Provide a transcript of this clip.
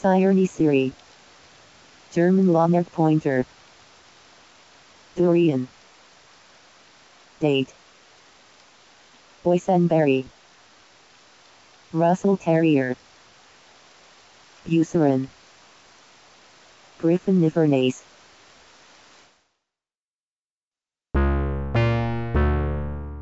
Siri. German Lonert Pointer. Durian. Date. Boysenberry. Russell Terrier. Bucerin. Griffin Nivernais.